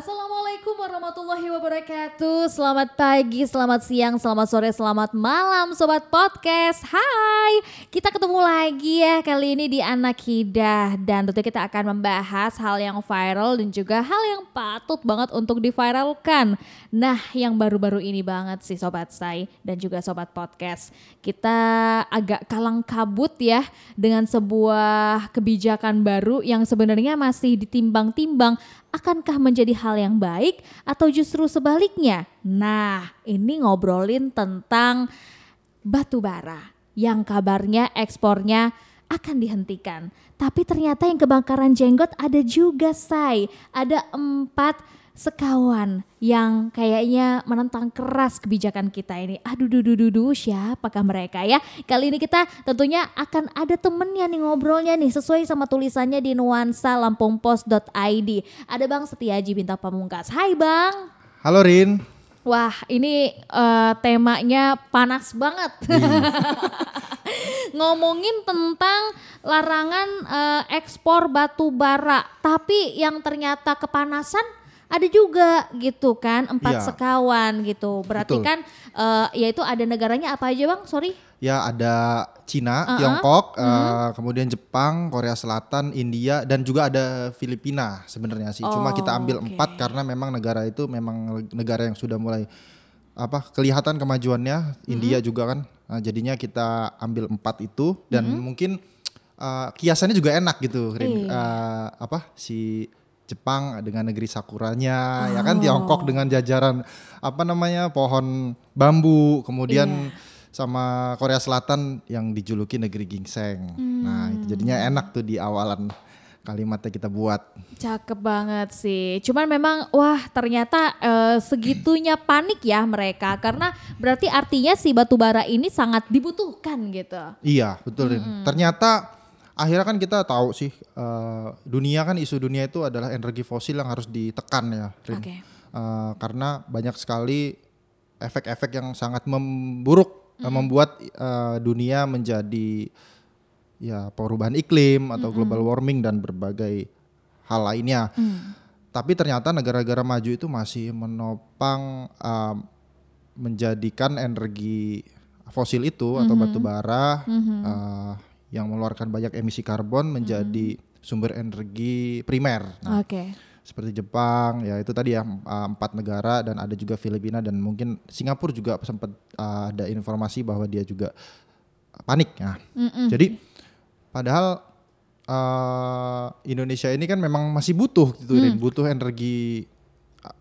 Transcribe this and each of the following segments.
Assalamualaikum warahmatullahi wabarakatuh. Selamat pagi, selamat siang, selamat sore, selamat malam Sobat Podcast. Hai, kita ketemu lagi ya kali ini di Anak Hidah. Dan tentu kita akan membahas hal yang viral dan juga hal yang patut banget untuk diviralkan. Nah yang baru-baru ini banget sih Sobat Say dan juga Sobat Podcast. Kita agak kalang kabut ya dengan sebuah kebijakan baru yang sebenarnya masih ditimbang-timbang akankah menjadi hal yang baik atau justru sebaliknya? Nah, ini ngobrolin tentang batu bara yang kabarnya ekspornya akan dihentikan. Tapi ternyata yang kebakaran jenggot ada juga, say. Ada empat sekawan yang kayaknya menentang keras kebijakan kita ini. Aduh, duh, duh, duh, siapakah mereka ya? Kali ini kita tentunya akan ada temennya nih ngobrolnya nih sesuai sama tulisannya di nuansa lampungpos.id. Ada Bang Setiaji Bintang Pamungkas. Hai Bang. Halo Rin. Wah ini uh, temanya panas banget. Hmm. Ngomongin tentang larangan uh, ekspor batu bara. Tapi yang ternyata kepanasan ada juga gitu kan empat ya. sekawan gitu berarti Betul. kan uh, yaitu ada negaranya apa aja bang sorry ya ada Cina, uh -huh. Tiongkok, uh, uh -huh. kemudian Jepang, Korea Selatan, India dan juga ada Filipina sebenarnya sih. Oh, Cuma kita ambil okay. empat karena memang negara itu memang negara yang sudah mulai apa kelihatan kemajuannya. India uh -huh. juga kan. Nah, jadinya kita ambil empat itu dan -huh. mungkin uh, kiasannya juga enak gitu. Uh, apa si Jepang dengan negeri sakuranya, oh. ya kan Tiongkok dengan jajaran apa namanya pohon bambu, kemudian yeah. sama Korea Selatan yang dijuluki negeri gingseng. Hmm. Nah itu jadinya enak tuh di awalan kalimatnya kita buat. Cakep banget sih. Cuman memang wah ternyata uh, segitunya panik ya mereka karena berarti artinya si batu bara ini sangat dibutuhkan gitu. Iya betul. -hmm. Ternyata akhirnya kan kita tahu sih uh, dunia kan isu dunia itu adalah energi fosil yang harus ditekan ya, Rin. Okay. Uh, eh, karena banyak sekali efek-efek yang sangat memburuk mm -hmm. membuat uh, dunia menjadi ya perubahan iklim atau mm -hmm. global warming dan berbagai hal lainnya. Mm. Tapi ternyata negara-negara maju itu masih menopang uh, menjadikan energi fosil itu mm -hmm. atau batu bara mm -hmm. uh, yang mengeluarkan banyak emisi karbon menjadi hmm. sumber energi primer. Nah, Oke. Okay. Seperti Jepang, ya itu tadi ya empat negara dan ada juga Filipina dan mungkin Singapura juga sempat uh, ada informasi bahwa dia juga panik. Mm-mm. Jadi padahal uh, Indonesia ini kan memang masih butuh gitu, mm. butuh energi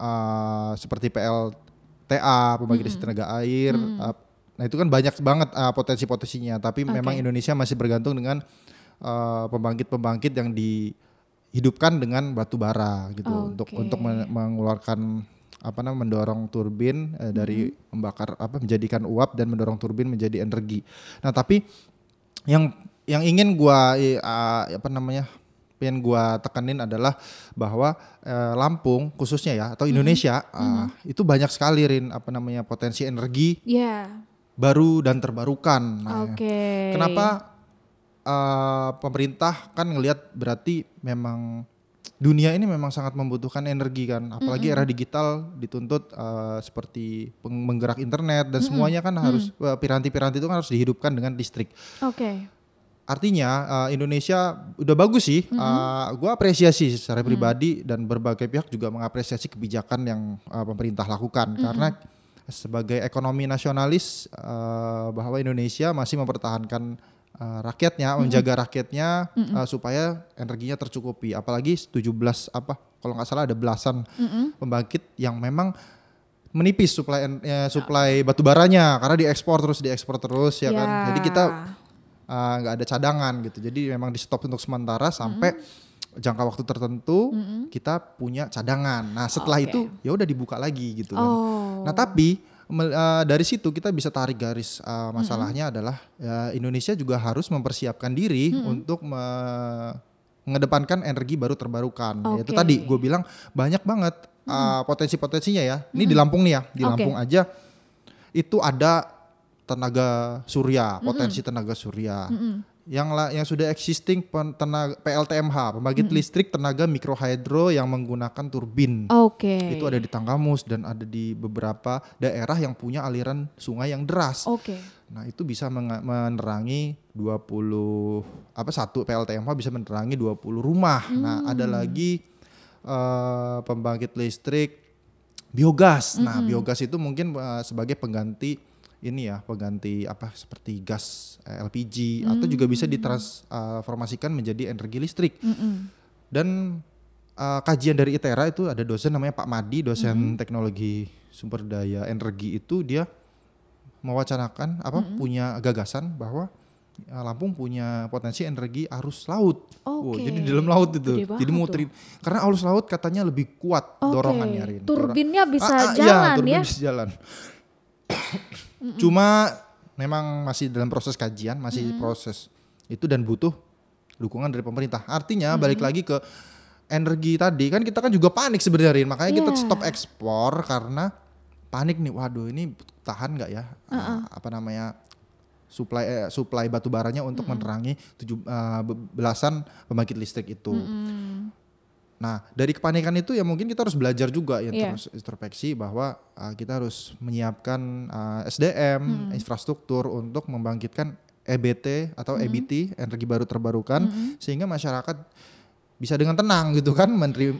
uh, seperti PLTA, pembangkit mm. tenaga air, mm. uh, Nah itu kan banyak banget uh, potensi-potensinya, tapi okay. memang Indonesia masih bergantung dengan uh, pembangkit-pembangkit yang dihidupkan dengan batu bara gitu okay. untuk untuk mengeluarkan apa namanya mendorong turbin uh, dari mm-hmm. membakar apa menjadikan uap dan mendorong turbin menjadi energi. Nah tapi yang yang ingin gua uh, apa namanya pengen gua tekenin adalah bahwa uh, Lampung khususnya ya atau Indonesia mm -hmm. uh, itu banyak sekali rin apa namanya potensi energi. Yeah baru dan terbarukan. Nah, okay. Kenapa uh, pemerintah kan ngelihat berarti memang dunia ini memang sangat membutuhkan energi kan, apalagi mm -hmm. era digital dituntut uh, seperti menggerak internet dan mm -hmm. semuanya kan harus mm. piranti-piranti itu kan harus dihidupkan dengan listrik. Oke. Okay. Artinya uh, Indonesia udah bagus sih, mm -hmm. uh, gue apresiasi secara pribadi mm -hmm. dan berbagai pihak juga mengapresiasi kebijakan yang uh, pemerintah lakukan mm -hmm. karena sebagai ekonomi nasionalis uh, bahwa Indonesia masih mempertahankan uh, rakyatnya, mm -hmm. menjaga rakyatnya mm -hmm. uh, supaya energinya tercukupi. Apalagi 17 apa kalau nggak salah ada belasan mm -hmm. pembangkit yang memang menipis suplai ya, suplai batu baranya karena diekspor terus diekspor terus ya yeah. kan. Jadi kita nggak uh, ada cadangan gitu. Jadi memang di stop untuk sementara sampai mm -hmm jangka waktu tertentu mm-hmm. kita punya cadangan. Nah setelah okay. itu ya udah dibuka lagi gitu kan. Nah tapi uh, dari situ kita bisa tarik garis uh, masalahnya mm-hmm. adalah uh, Indonesia juga harus mempersiapkan diri mm-hmm. untuk me- mengedepankan energi baru terbarukan. Okay. Itu tadi gue bilang banyak banget uh, mm-hmm. potensi-potensinya ya. Ini di Lampung nih ya, di okay. Lampung aja itu ada tenaga surya, potensi -hmm. tenaga surya. -hmm. yang la, yang sudah existing pen- tenaga PLTMH, pembangkit listrik tenaga mikrohidro yang menggunakan turbin. Oke. Itu ada di Tanggamus dan ada di beberapa daerah yang punya aliran sungai yang deras. Oke. Nah, itu bisa menerangi 20 apa satu PLTMH bisa menerangi 20 rumah. Nah, ada lagi eh, pembangkit listrik biogas. Nah, biogas itu mungkin eh, sebagai pengganti ini ya, pengganti apa seperti gas eh, LPG atau juga bisa ditransformasikan menjadi energi listrik. Mm-mm. Dan uh, kajian dari ITERA itu ada dosen namanya Pak Madi, dosen teknologi sumber daya energi itu dia mewacanakan apa punya gagasan bahwa Lampung punya potensi energi arus laut. Wow, Oke. jadi di dalam laut itu. Gede Jadi banget muterin karena arus laut katanya lebih kuat Oke. dorongannya. Turbinnya bisa Ah, ah, iya, jalan turbin ya. bisa jalan. Cuma memang masih dalam proses kajian, masih proses itu dan butuh dukungan dari pemerintah. Artinya balik lagi ke energi tadi kan kita kan juga panik sebenarnya, Rin. makanya kita Iya. stop ekspor karena panik nih. Waduh, ini tahan nggak ya? uh, apa namanya? supply eh, supply batu baranya untuk menerangi tujuh be- belasan pembangkit listrik itu. Nah, dari kepanikan itu ya mungkin kita harus belajar juga ya Iya. terus introspeksi bahwa uh, kita harus menyiapkan uh, SDM, infrastruktur untuk membangkitkan EBT atau EBT, energi baru terbarukan sehingga masyarakat bisa dengan tenang gitu kan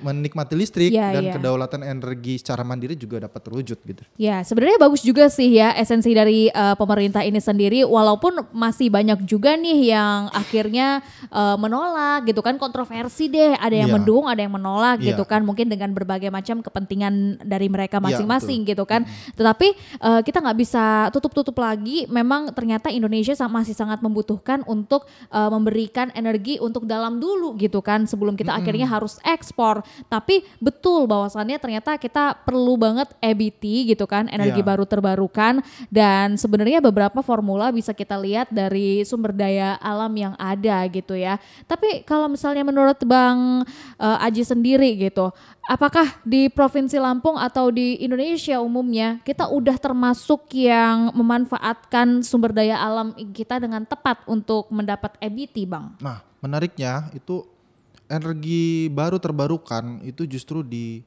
menikmati listrik Iya, dan iya. kedaulatan energi secara mandiri juga dapat terwujud gitu. Ya, sebenarnya bagus juga sih ya esensi dari eh, pemerintah ini sendiri walaupun masih banyak juga nih yang akhirnya eh, menolak gitu kan kontroversi deh, ada yang Iya. mendukung, ada yang menolak Iya. gitu kan mungkin dengan berbagai macam kepentingan dari mereka Iya, masing-masing gitu kan. Tetapi eh, kita nggak bisa tutup-tutup lagi memang ternyata Indonesia masih sangat membutuhkan untuk eh, memberikan energi untuk dalam dulu gitu kan sebelum kita akhirnya harus ekspor. Tapi betul bahwasannya ternyata kita perlu banget EBT gitu kan, energi Iya. baru terbarukan dan sebenarnya beberapa formula bisa kita lihat dari sumber daya alam yang ada gitu ya. Tapi kalau misalnya menurut Bang eh, Aji sendiri gitu, apakah di Provinsi Lampung atau di Indonesia umumnya kita udah termasuk yang memanfaatkan sumber daya alam kita dengan tepat untuk mendapat EBT, Bang? Nah, menariknya itu energi baru terbarukan itu justru di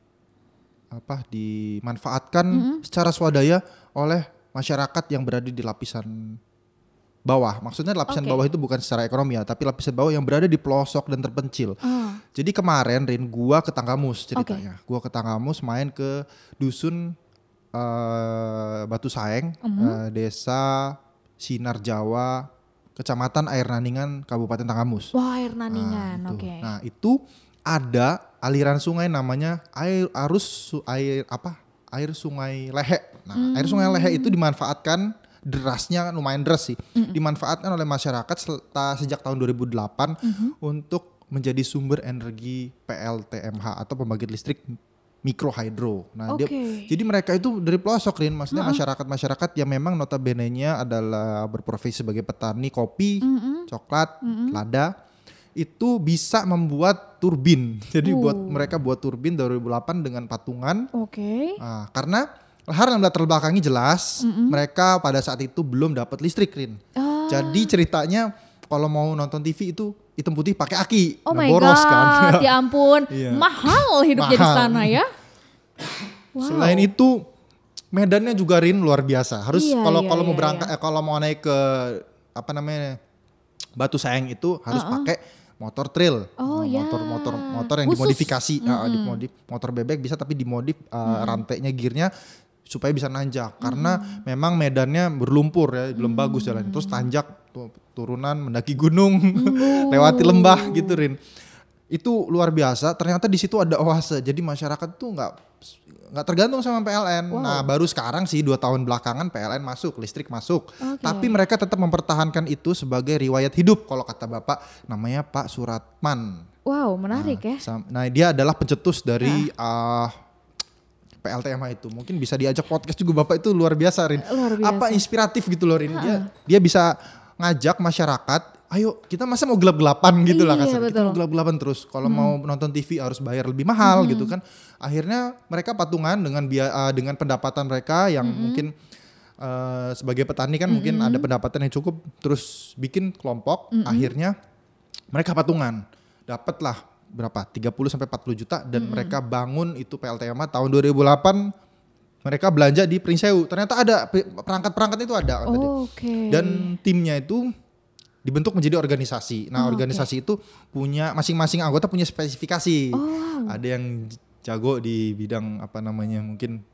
apa dimanfaatkan secara swadaya oleh masyarakat yang berada di lapisan bawah. Maksudnya lapisan Oke. bawah itu bukan secara ekonomi ya, tapi lapisan bawah yang berada di pelosok dan terpencil. Ah, Jadi kemarin Rin gua ke Tanggamus ceritanya. Gua ke Tanggamus main ke dusun eh, Batu Saeng, eh, desa Sinar Jawa, Kecamatan Air Naningan, Kabupaten Tanggamus. Wah, air Nah, naningan, itu. oke. Nah, itu ada aliran sungai namanya air arus su- air apa? Air Sungai Lehe. Nah, air Sungai Lehe itu dimanfaatkan derasnya lumayan deras sih. Dimanfaatkan oleh masyarakat selta- sejak tahun 2008 untuk menjadi sumber energi PLTMH atau pembangkit listrik mikrohidro. Nah, dia Oke. jadi mereka itu dari pelosok Rin, maksudnya masyarakat-masyarakat yang memang notabene-nya adalah berprofesi sebagai petani kopi, coklat, lada itu bisa membuat turbin. Jadi buat mereka buat turbin 2008 dengan patungan. Oke. Nah, karena latar yang latar belakangi jelas, mereka pada saat itu belum dapat listrik Rin. Ah. Jadi ceritanya kalau mau nonton TV itu hitam putih pakai aki, Oh Nah, my boros god, kan. ya ampun, Iya. mahal hidupnya di Mahal. sana ya. Wow. Selain itu medannya juga Rin luar biasa. Harus Iya, kalau iya, kalau mau iya, berangkat eh, kalau mau naik ke apa namanya Batu Sayang itu harus pakai motor trail. Oh, Nah, ya. motor motor motor yang Khusus. dimodifikasi, Nah, dimodif motor bebek bisa tapi dimodif uh, rantainya gearnya supaya bisa nanjak. Karena memang medannya berlumpur ya belum bagus jalan terus tanjak tu- turunan mendaki gunung lewati lembah gitu Rin. Itu luar biasa. Ternyata di situ ada oase. Jadi masyarakat tuh nggak nggak tergantung sama PLN nah baru sekarang sih dua tahun belakangan PLN masuk listrik masuk. Oke. tapi mereka tetap mempertahankan itu sebagai riwayat hidup kalau kata bapak. Namanya Pak Suratman. Wow, menarik ya. Sam- Nah dia adalah pencetus dari uh, PLTMA itu. Mungkin bisa diajak podcast juga Bapak itu luar biasa Rin. Luar biasa. Apa inspiratif gitu loh Rin. Dia, dia bisa ngajak masyarakat, ayo kita masa mau gelap-gelapan gitu lah Iya, kasarnya. Kita betul. Hmm. mau gelap-gelapan terus. Kalau mau nonton TV harus bayar lebih mahal gitu kan. Akhirnya mereka patungan dengan uh, dengan pendapatan mereka yang Hmm. mungkin eh, sebagai petani kan mungkin ada pendapatan yang cukup terus bikin kelompok akhirnya mereka patungan dapatlah berapa 30 sampai 40 juta dan mereka bangun itu PLTMA tahun 2008 mereka belanja di Prinsewu ternyata ada pe- perangkat-perangkat itu ada dia. Oke. dan timnya itu dibentuk menjadi organisasi. Nah, Oh, organisasi itu punya masing-masing anggota punya spesifikasi. Oh. Ada yang jago di bidang apa namanya mungkin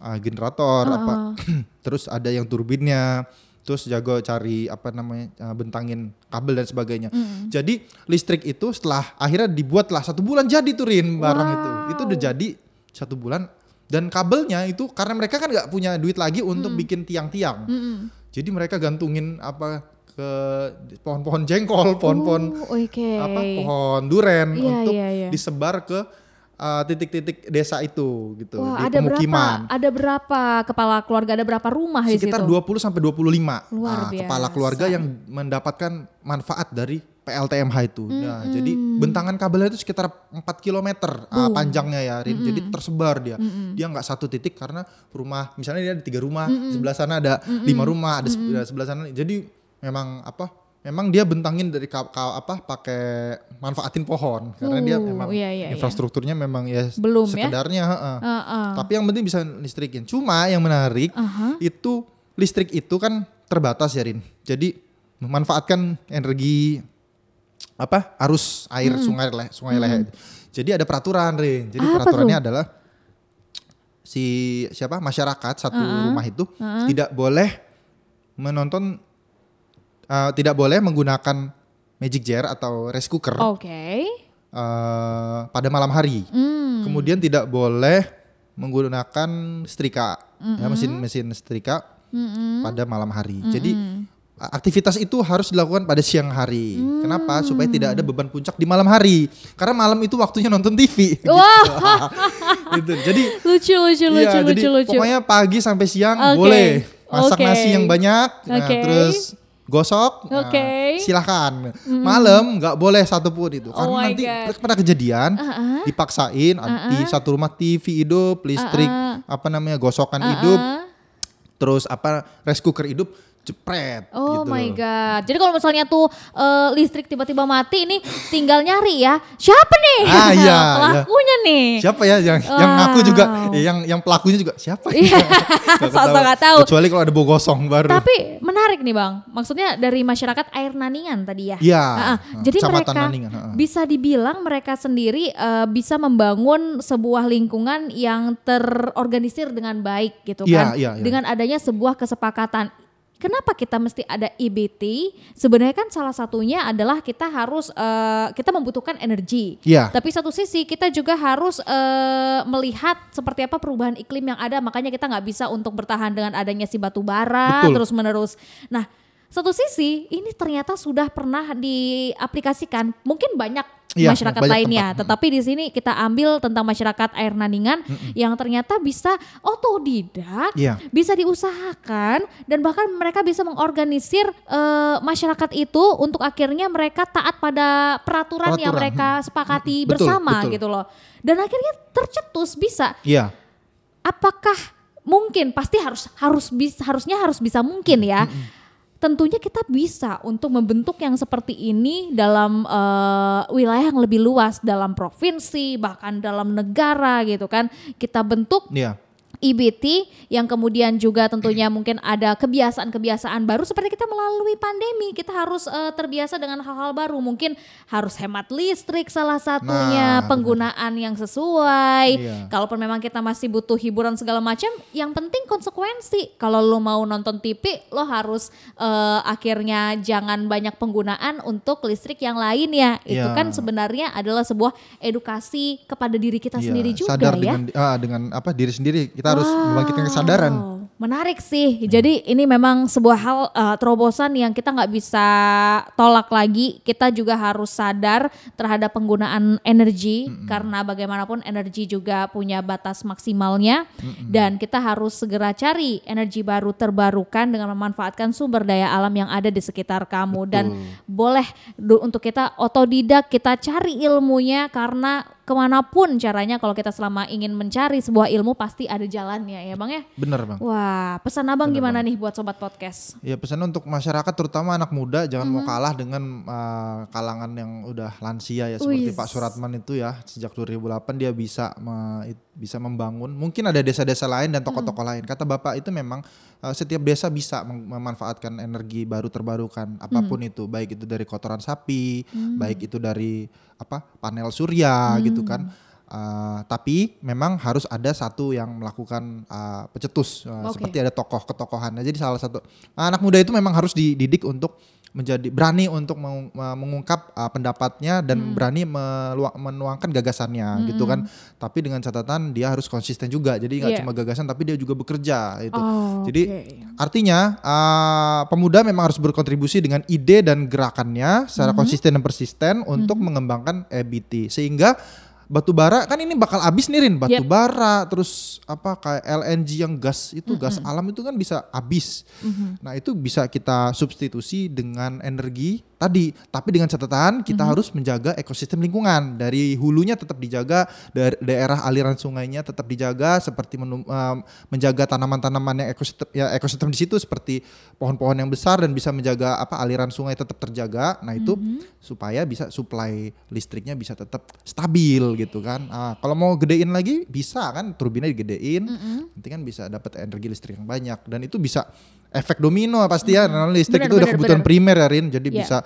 ah, generator apa. Terus ada yang turbinnya, terus jago cari apa namanya ah, bentangin kabel dan sebagainya. Jadi listrik itu setelah akhirnya dibuatlah satu bulan jadi turin barang itu. Itu udah jadi satu bulan dan kabelnya itu karena mereka kan nggak punya duit lagi untuk bikin tiang-tiang. Mm-mm. Jadi mereka gantungin apa ke pohon-pohon jengkol, pohon-pohon Oh, oke. apa pohon duren Iya, untuk iya, iya. disebar ke uh, titik-titik desa itu gitu Wah, di ada berapa? pemukiman. Ada berapa kepala keluarga? Ada berapa rumah di situ? Sekitar 20 sampai 25 Luar ah, kepala biasa. keluarga yang mendapatkan manfaat dari PLTMH itu. Nah, jadi bentangan kabelnya itu sekitar 4 km ah, panjangnya ya, Rin. Jadi tersebar dia. Dia nggak satu titik karena rumah misalnya dia ada tiga rumah, sebelah sana ada lima rumah, ada se- sebelah sana. Jadi memang apa? Memang dia bentangin dari ka- ka- apa pakai manfaatin pohon karena dia Uh, memang iya, iya, iya. infrastrukturnya memang ya Belum ya? sekedarnya, heeh. Heeh. Tapi yang penting bisa listrikin. Cuma yang menarik Aha. itu listrik itu kan terbatas ya Rin. Jadi memanfaatkan energi apa arus air sungai leh sungai lehe. Jadi ada peraturan Rin. Jadi Apa peraturannya adalah si siapa masyarakat satu rumah itu tidak boleh menonton eh, tidak boleh menggunakan magic jar atau rice cooker Oke. eh, pada malam hari. Hmm. Kemudian tidak boleh menggunakan setrika, ya mesin-mesin setrika pada malam hari. Jadi a- aktivitas itu harus dilakukan pada siang hari. Kenapa? Supaya tidak ada beban puncak di malam hari. Karena malam itu waktunya nonton TV. gitu. Gitu. Jadi Lucu, lucu, lucu, iya, lucu, jadi lucu. pokoknya pagi sampai siang Oke. boleh masak Oke. nasi yang banyak, nah, Oke. terus gosok, nah, Oke. silakan. Malam nggak boleh satupun itu, Oh karena nanti God. pernah kejadian Uh-uh. dipaksain di satu rumah TV hidup, listrik apa namanya gosokan hidup, Ah. terus apa rice cooker hidup, jepret. Oh gitu. my god. Jadi kalau misalnya tuh eh, listrik tiba-tiba mati ini tinggal nyari ya. Siapa nih? Ah, iya, Pelakunya nih. Siapa ya yang yang Wow. ngaku juga, eh, yang yang pelakunya juga siapa? ya? Iya. Sosok nggak tahu. Kecuali kalau ada bau gosong baru. Tapi menarik nih bang, maksudnya dari masyarakat air naningan tadi ya. Iya, Jadi Kecamatan mereka Naningan, bisa dibilang mereka sendiri eh, bisa membangun sebuah lingkungan yang terorganisir dengan baik gitu Iya, kan. iya, iya. Dengan adanya sebuah kesepakatan. Kenapa kita mesti ada IBT? Sebenarnya kan salah satunya adalah kita harus eh, kita membutuhkan energi. Iya. Tapi satu sisi kita juga harus eh, melihat seperti apa perubahan iklim yang ada. Makanya kita nggak bisa untuk bertahan dengan adanya si batu bara terus menerus. Nah, satu sisi ini ternyata sudah pernah diaplikasikan. Mungkin banyak Iya, masyarakat banyak lainnya, tempat. tetapi di sini kita ambil tentang masyarakat air naningan yang ternyata bisa otodidak, Iya. bisa diusahakan dan bahkan mereka bisa mengorganisir eh, masyarakat itu untuk akhirnya mereka taat pada peraturan, yang Peraturan, mereka sepakati Betul, bersama betul. gitu loh. Dan akhirnya tercetus bisa Iya. apakah mungkin pasti harus harus bisa harusnya harus bisa mungkin ya tentunya kita bisa untuk membentuk yang seperti ini dalam eh, wilayah yang lebih luas dalam provinsi bahkan dalam negara gitu kan kita bentuk Iya. IBT yang kemudian juga tentunya mungkin ada kebiasaan-kebiasaan baru. Seperti kita melalui pandemi kita harus eh, terbiasa dengan hal-hal baru. Mungkin harus hemat listrik salah satunya Nah, penggunaan yang sesuai. Iya. kalaupun memang kita masih butuh hiburan segala macam yang penting konsekuensi. Kalau lo mau nonton TV lo harus eh, akhirnya jangan banyak penggunaan untuk listrik yang lain ya. Itu Iya. kan sebenarnya adalah sebuah edukasi kepada diri kita Iya, sendiri juga sadar ya. dengan ah, dengan apa diri sendiri. Kita harus membangkitkan kesadaran. Wow, Menarik sih. Jadi ini memang sebuah hal uh, terobosan yang kita nggak bisa tolak lagi. Kita juga harus sadar terhadap penggunaan energi karena bagaimanapun energi juga punya batas maksimalnya dan kita harus segera cari energi baru terbarukan dengan memanfaatkan sumber daya alam yang ada di sekitar kamu dan boleh untuk kita otodidak kita cari ilmunya karena ke mana pun caranya kalau kita selama ingin mencari sebuah ilmu pasti ada jalannya ya bang ya. Bener bang. Wah pesan abang Bener gimana nih buat sobat podcast? Ya pesan untuk masyarakat terutama anak muda jangan mau Mm-hmm. kalah dengan uh, kalangan yang udah lansia ya seperti Wis. Pak Suratman itu ya sejak 2008 dia bisa me- bisa membangun. Mungkin ada desa-desa lain dan tokoh-tokoh Mm. lain. Kata Bapak itu memang uh, setiap desa bisa mem- memanfaatkan energi baru terbarukan apa pun Mm. itu, baik itu dari kotoran sapi, baik itu dari apa panel surya gitu Mm. kan. Uh, tapi memang harus ada satu yang melakukan uh, pecetus uh, Oke. seperti ada tokoh ketokohannya. Jadi salah satu anak muda itu memang harus dididik untuk menjadi berani untuk mengu- mengungkap uh, pendapatnya dan Hmm. berani menuangkan gagasannya gitu kan. Tapi dengan catatan dia harus konsisten juga. Jadi nggak Iya. cuma gagasan tapi dia juga bekerja itu. Oh, Jadi oke. artinya uh, pemuda memang harus berkontribusi dengan ide dan gerakannya secara Mm-hmm. konsisten dan persisten untuk mengembangkan EBT sehingga batu bara kan ini bakal habis nih Rin batu Yep. bara terus apa kayak LNG yang gas itu gas alam itu kan bisa habis. Nah, itu bisa kita substitusi dengan energi tadi. Tapi dengan catatan kita harus menjaga ekosistem lingkungan. Dari hulunya tetap dijaga dari daerah aliran sungainya tetap dijaga seperti menum- um, menjaga tanaman-tanaman yang ekosistem ya ekosistem di situ seperti pohon-pohon yang besar dan bisa menjaga apa aliran sungai tetap terjaga. Nah itu supaya bisa supply listriknya bisa tetap stabil gitu kan. Ah, kalau mau gedein lagi bisa kan turbinnya digedein. Nanti kan bisa dapat energi listrik yang banyak. Dan itu bisa efek domino pasti ya. Karena listrik Benar, itu udah benar, kebutuhan benar. primer ya Rin. Jadi Iya. bisa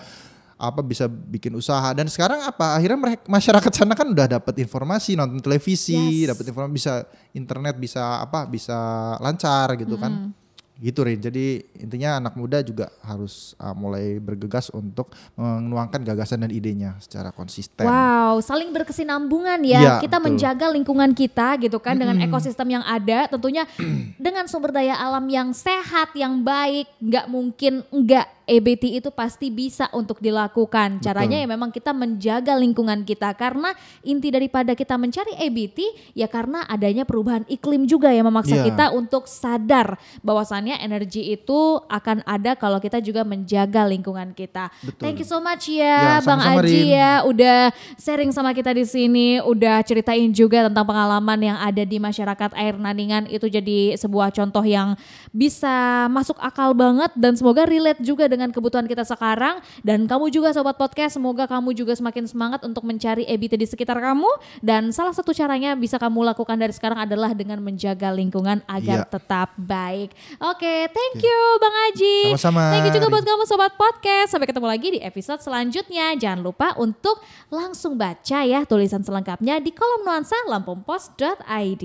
apa bisa bikin usaha. Dan sekarang apa? Akhirnya mereka masyarakat sana kan udah dapat informasi nonton televisi Yes. dapat informasi bisa internet bisa apa bisa lancar gitu kan gitu Rin jadi intinya anak muda juga harus uh, mulai bergegas untuk menuangkan gagasan dan idenya secara konsisten Wow, saling berkesinambungan ya. Iya, kita betul. menjaga lingkungan kita gitu kan dengan ekosistem yang ada. Tentunya dengan sumber daya alam yang sehat, yang baik, nggak mungkin enggak EBT itu pasti bisa untuk dilakukan. Caranya ya memang kita menjaga lingkungan kita karena inti daripada kita mencari EBT ya karena adanya perubahan iklim juga ya memaksa Iya. kita untuk sadar bahwasannya energi itu akan ada kalau kita juga menjaga lingkungan kita. Betul. Thank you so much Ya, ya, Bang sama-sama, Aji Rin. ya udah sharing sama kita di sini, udah ceritain juga tentang pengalaman yang ada di masyarakat air Naningan itu jadi sebuah contoh yang bisa masuk akal banget dan semoga relate juga dengan kebutuhan kita sekarang dan kamu juga sobat podcast semoga kamu juga semakin semangat untuk mencari EBT di sekitar kamu dan salah satu caranya bisa kamu lakukan dari sekarang adalah dengan menjaga lingkungan agar Iya. tetap baik. Oke, thank you Bang Aji. Sama-sama, Thank you juga buat kamu sobat podcast. Sampai ketemu lagi di episode selanjutnya. Jangan lupa untuk langsung baca ya tulisan selengkapnya di kolom nuansa lampumpos.id.